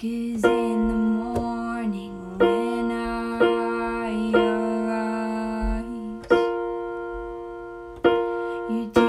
Cause in the morning when I arise.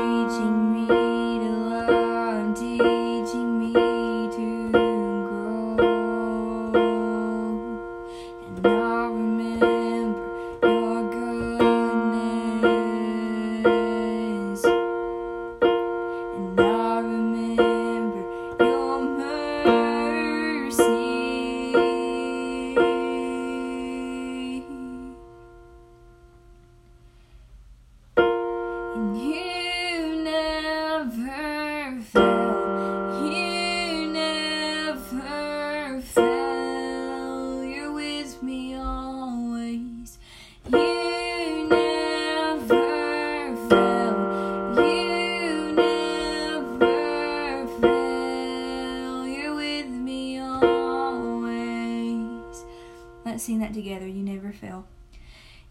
sing that together. You never fail.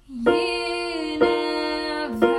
You never